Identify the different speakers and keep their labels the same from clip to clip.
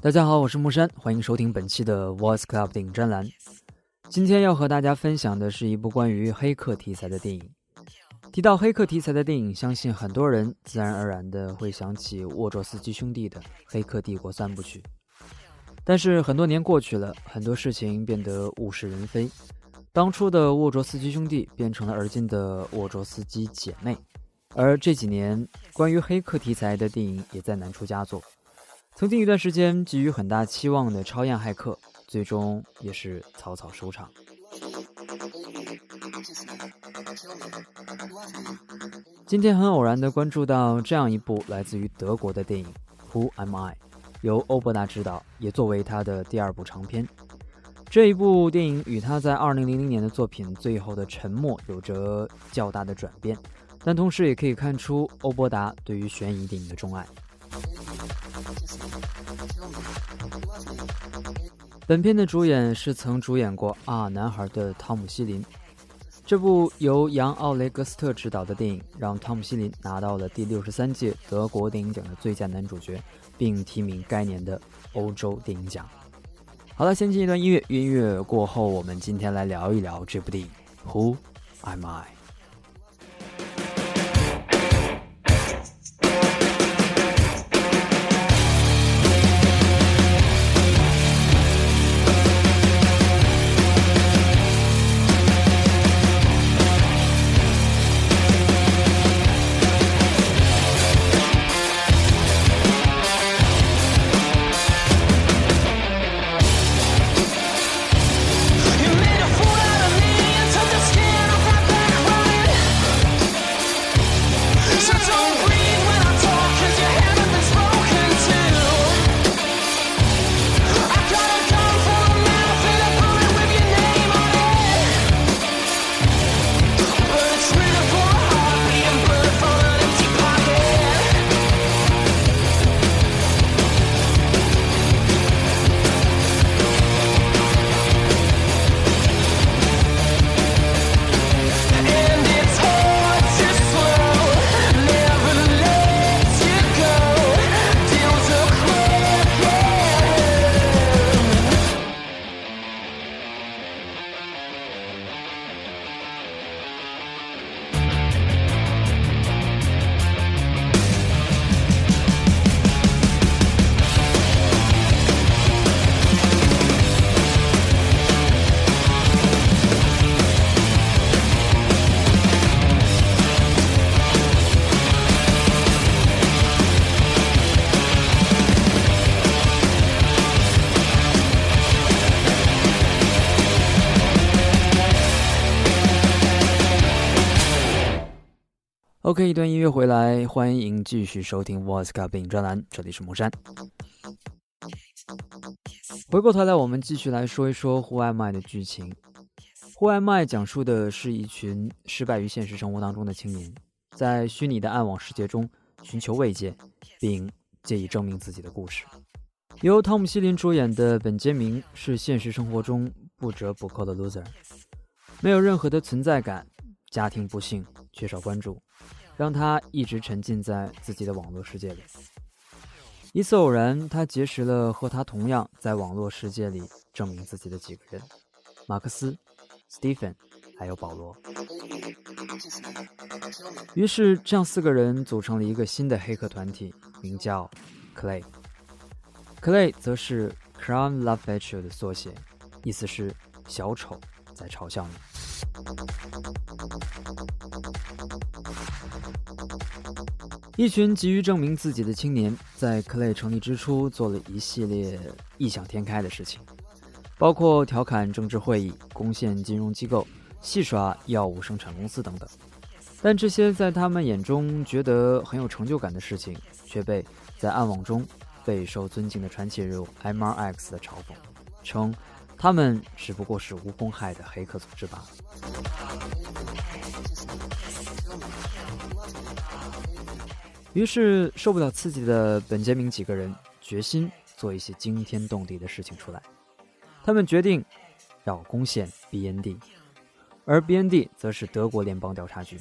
Speaker 1: 大家好，我是木山，欢迎收听本期的 Voice Club 电影专栏。今天要和大家分享的是一部关于黑客题材的电影。提到黑客题材的电影，相信很多人自然而然的会想起沃卓斯基兄弟的《黑客帝国》三部曲。但是很多年过去了，很多事情变得物是人非。当初的沃卓斯基兄弟变成了而今的沃卓斯基姐妹，而这几年关于黑客题材的电影也在难出佳作。曾经一段时间寄予很大期望的《超验骇客》，最终也是草草收场。今天很偶然的关注到这样一部来自于德国的电影《Who Am I》，由欧伯达执导，也作为他的第二部长片。这一部电影与他在2000年的作品《最后的沉默》有着较大的转变，但同时也可以看出欧伯达对于悬疑电影的钟爱。本片的主演是曾主演过《啊男孩》的汤姆·希林。这部由杨·奥雷格斯特执导的电影，让汤姆·希林拿到了第六十三届德国电影奖的最佳男主角，并提名该年的欧洲电影奖。好了，先进一段音乐，音乐过后，我们今天来聊一聊这部电影《Who Am I》。OK，一段音乐回来，欢迎继续收听 Voice Club 电影专栏，这里是木山。回过头来，我们继续来说一说《户外卖》的剧情。《户外卖》讲述的是一群失败于现实生活当中的青年，在虚拟的暗网世界中寻求慰藉，并借以证明自己的故事。由汤姆·希林主演的本杰明是现实生活中不折不扣的 loser，没有任何的存在感，家庭不幸，缺少关注。让他一直沉浸在自己的网络世界里。一次偶然，他结识了和他同样在网络世界里证明自己的几个人：马克思、Stephen，，还有保罗。于是，这样四个人组成了一个新的黑客团体，名叫 Clay。Clay 则是 Crown Love Feature 的缩写，意思是小丑在嘲笑你。一群急于证明自己的青年，在 Clay 成立之初做了一系列异想天开的事情，包括调侃政治会议、攻陷金融机构、戏耍药物生产公司等等。但这些在他们眼中觉得很有成就感的事情，却被在暗网中备受尊敬的传奇人物 MRX 的嘲讽，称。他们只不过是无公害的黑客组织罢了。于是，受不了刺激的本杰明几个人决心做一些惊天动地的事情出来。他们决定要攻陷 BND，而 BND 则是德国联邦调查局。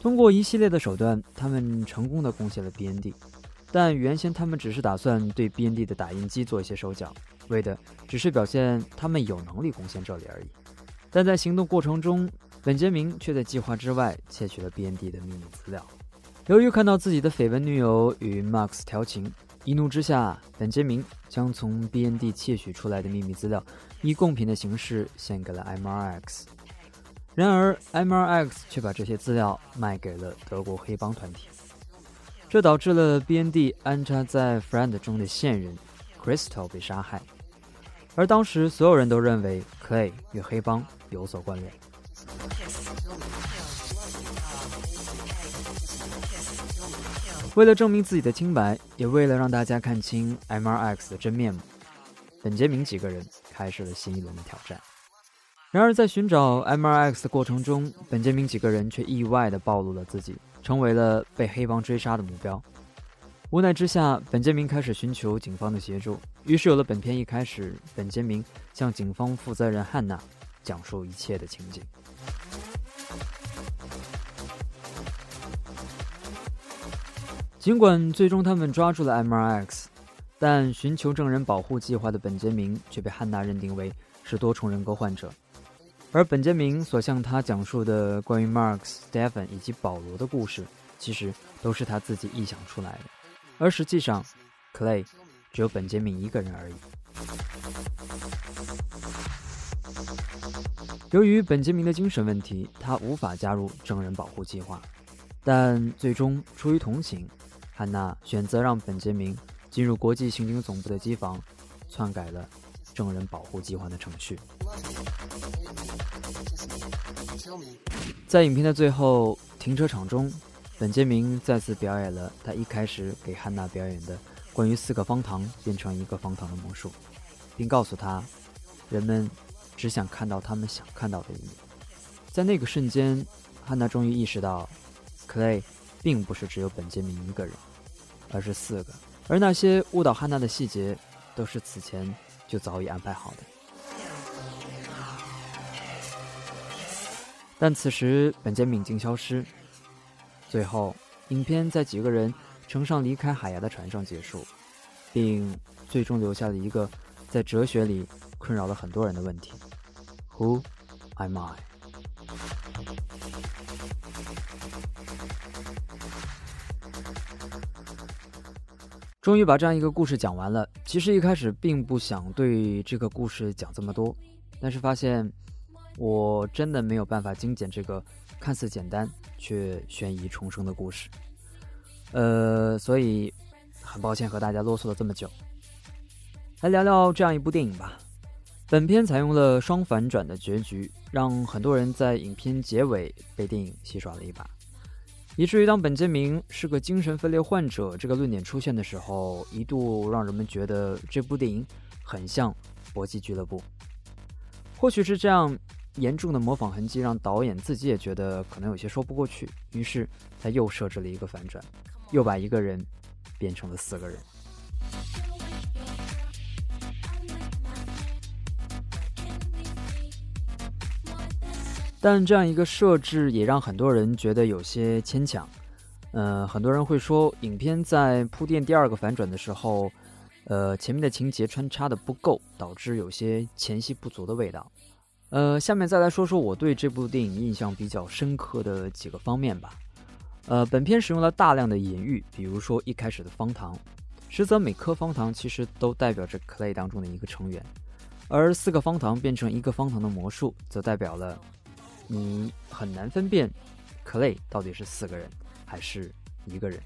Speaker 1: 通过一系列的手段，他们成功的攻陷了 BND，但原先他们只是打算对 BND 的打印机做一些手脚，为的只是表现他们有能力攻陷这里而已。但在行动过程中，本杰明却在计划之外窃取了 BND 的秘密资料。由于看到自己的绯闻女友与 Max 调情，一怒之下，本杰明将从 BND 窃取出来的秘密资料以贡品的形式献给了 MRX。然而，MRX 却把这些资料卖给了德国黑帮团体，这导致了 BND 安插在 Friend 中的线人 Crystal 被杀害。而当时，所有人都认为 Clay 与黑帮有所关联。为了证明自己的清白，也为了让大家看清 MRX 的真面目，本杰明几个人开始了新一轮的挑战。然而，在寻找 MRX 的过程中，本杰明几个人却意外地暴露了自己，成为了被黑帮追杀的目标。无奈之下，本杰明开始寻求警方的协助，于是有了本片一开始本杰明向警方负责人汉娜讲述一切的情景。尽管最终他们抓住了 MRX，但寻求证人保护计划的本杰明却被汉娜认定为是多重人格患者。而本杰明所向他讲述的关于 Mark、Stephen 以及保罗的故事，其实都是他自己臆想出来的。而实际上，Clay 只有本杰明一个人而已。由于本杰明的精神问题，他无法加入证人保护计划。但最终出于同情，汉娜选择让本杰明进入国际刑警总部的机房，篡改了证人保护计划的程序。在影片的最后，停车场中，本杰明再次表演了他一开始给汉娜表演的关于四个方糖变成一个方糖的魔术，并告诉他，人们只想看到他们想看到的一面。在那个瞬间，汉娜终于意识到，Clay 并不是只有本杰明一个人，而是四个，而那些误导汉娜的细节，都是此前就早已安排好的。但此时，本杰明已经消失。最后，影片在几个人乘上离开海牙的船上结束，并最终留下了一个在哲学里困扰了很多人的问题：Who am I？终于把这样一个故事讲完了。其实一开始并不想对这个故事讲这么多，但是发现。我真的没有办法精简这个看似简单却悬疑重生的故事，呃，所以很抱歉和大家啰嗦了这么久。来聊聊这样一部电影吧。本片采用了双反转的结局，让很多人在影片结尾被电影戏耍了一把，以至于当本杰明是个精神分裂患者这个论点出现的时候，一度让人们觉得这部电影很像《搏击俱乐部》。或许是这样。严重的模仿痕迹让导演自己也觉得可能有些说不过去，于是他又设置了一个反转，又把一个人变成了四个人。但这样一个设置也让很多人觉得有些牵强。呃，很多人会说，影片在铺垫第二个反转的时候，呃，前面的情节穿插的不够，导致有些前戏不足的味道。呃，下面再来说说我对这部电影印象比较深刻的几个方面吧。呃，本片使用了大量的隐喻，比如说一开始的方糖，实则每颗方糖其实都代表着 Clay 当中的一个成员，而四个方糖变成一个方糖的魔术，则代表了你很难分辨 Clay 到底是四个人还是一个人。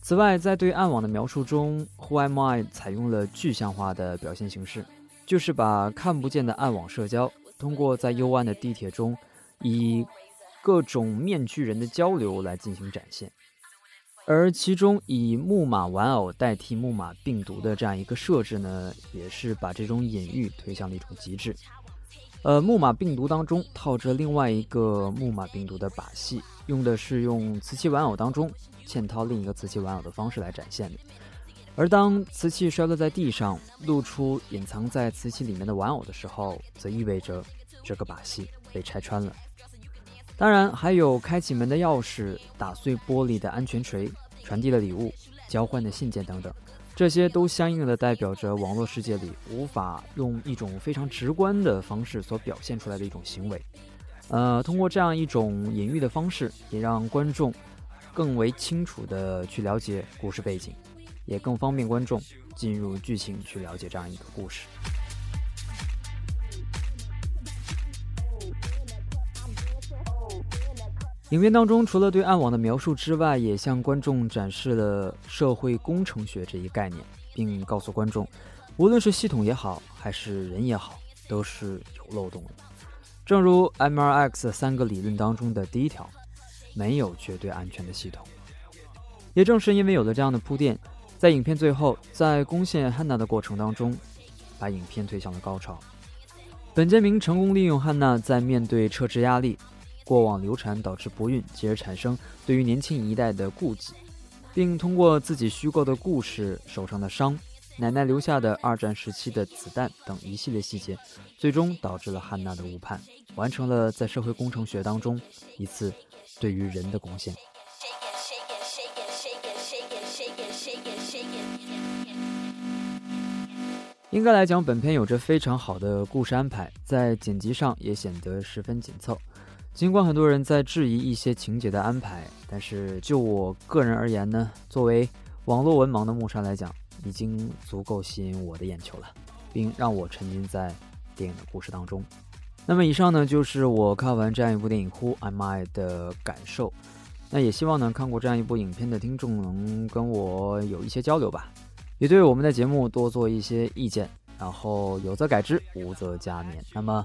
Speaker 1: 此外，在对暗网的描述中，Who Am I 采用了具象化的表现形式，就是把看不见的暗网社交通过在幽暗的地铁中以各种面具人的交流来进行展现，而其中以木马玩偶代替木马病毒的这样一个设置呢，也是把这种隐喻推向了一种极致。呃，木马病毒当中套着另外一个木马病毒的把戏，用的是用瓷器玩偶当中。嵌套另一个瓷器玩偶的方式来展现的，而当瓷器摔落在地上，露出隐藏在瓷器里面的玩偶的时候，则意味着这个把戏被拆穿了。当然，还有开启门的钥匙、打碎玻璃的安全锤、传递的礼物、交换的信件等等，这些都相应的代表着网络世界里无法用一种非常直观的方式所表现出来的一种行为。呃，通过这样一种隐喻的方式，也让观众更为清楚的去了解故事背景。也更方便观众进入剧情去了解这样一个故事。影片当中除了对暗网的描述之外，也向观众展示了社会工程学这一概念，并告诉观众，无论是系统也好，还是人也好，都是有漏洞的。正如 MRX 三个理论当中的第一条，没有绝对安全的系统。也正是因为有了这样的铺垫。在影片最后，在攻陷汉娜的过程当中，把影片推向了高潮。本杰明成功利用汉娜在面对撤职压力、过往流产导致不孕，继而产生对于年轻一代的顾忌，并通过自己虚构的故事、手上的伤、奶奶留下的二战时期的子弹等一系列细节，最终导致了汉娜的误判，完成了在社会工程学当中一次对于人的贡献。应该来讲，本片有着非常好的故事安排，在剪辑上也显得十分紧凑。尽管很多人在质疑一些情节的安排，但是就我个人而言呢，作为网络文盲的木山来讲，已经足够吸引我的眼球了，并让我沉浸在电影的故事当中。那么以上呢，就是我看完这样一部电影《Who Am I》的感受。那也希望呢，看过这样一部影片的听众能跟我有一些交流吧。也对我们的节目多做一些意见，然后有则改之，无则加勉。那么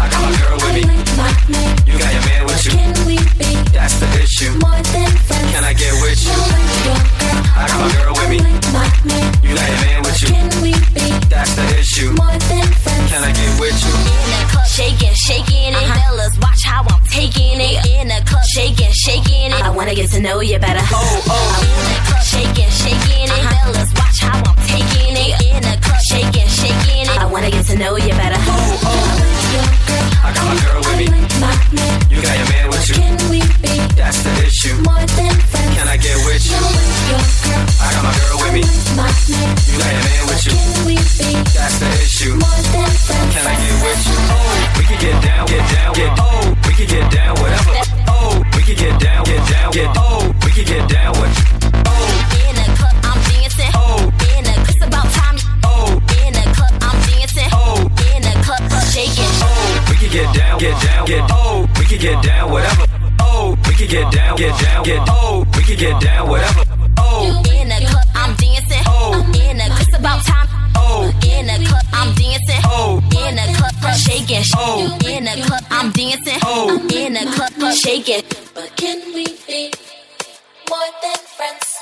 Speaker 1: I got my girl with me. You got your man with you. Can we be? That's the issue. More than friends. Can I get with you? I got my girl with me. You got your man with you. Can we be? That's the issue. More than friends. Can I get with you? In the club, shaking, shaking it. Uh-huh. Fellas, watch how I'm taking it. In the club, shaking, shaking it. I wanna get to know you better. Oh, oh. Get down, get down, get oh, we can get down, whatever. Oh, we can get down, get down, get oh, we can get down, whatever. Oh, in oh. the oh. club, I'm dancing. Oh, in the it's about time. Oh, in the club, I'm dancing. Oh, in the club, shaking. Oh, in the club, I'm dancing. Oh, in the club, shaking. But can we be more than friends?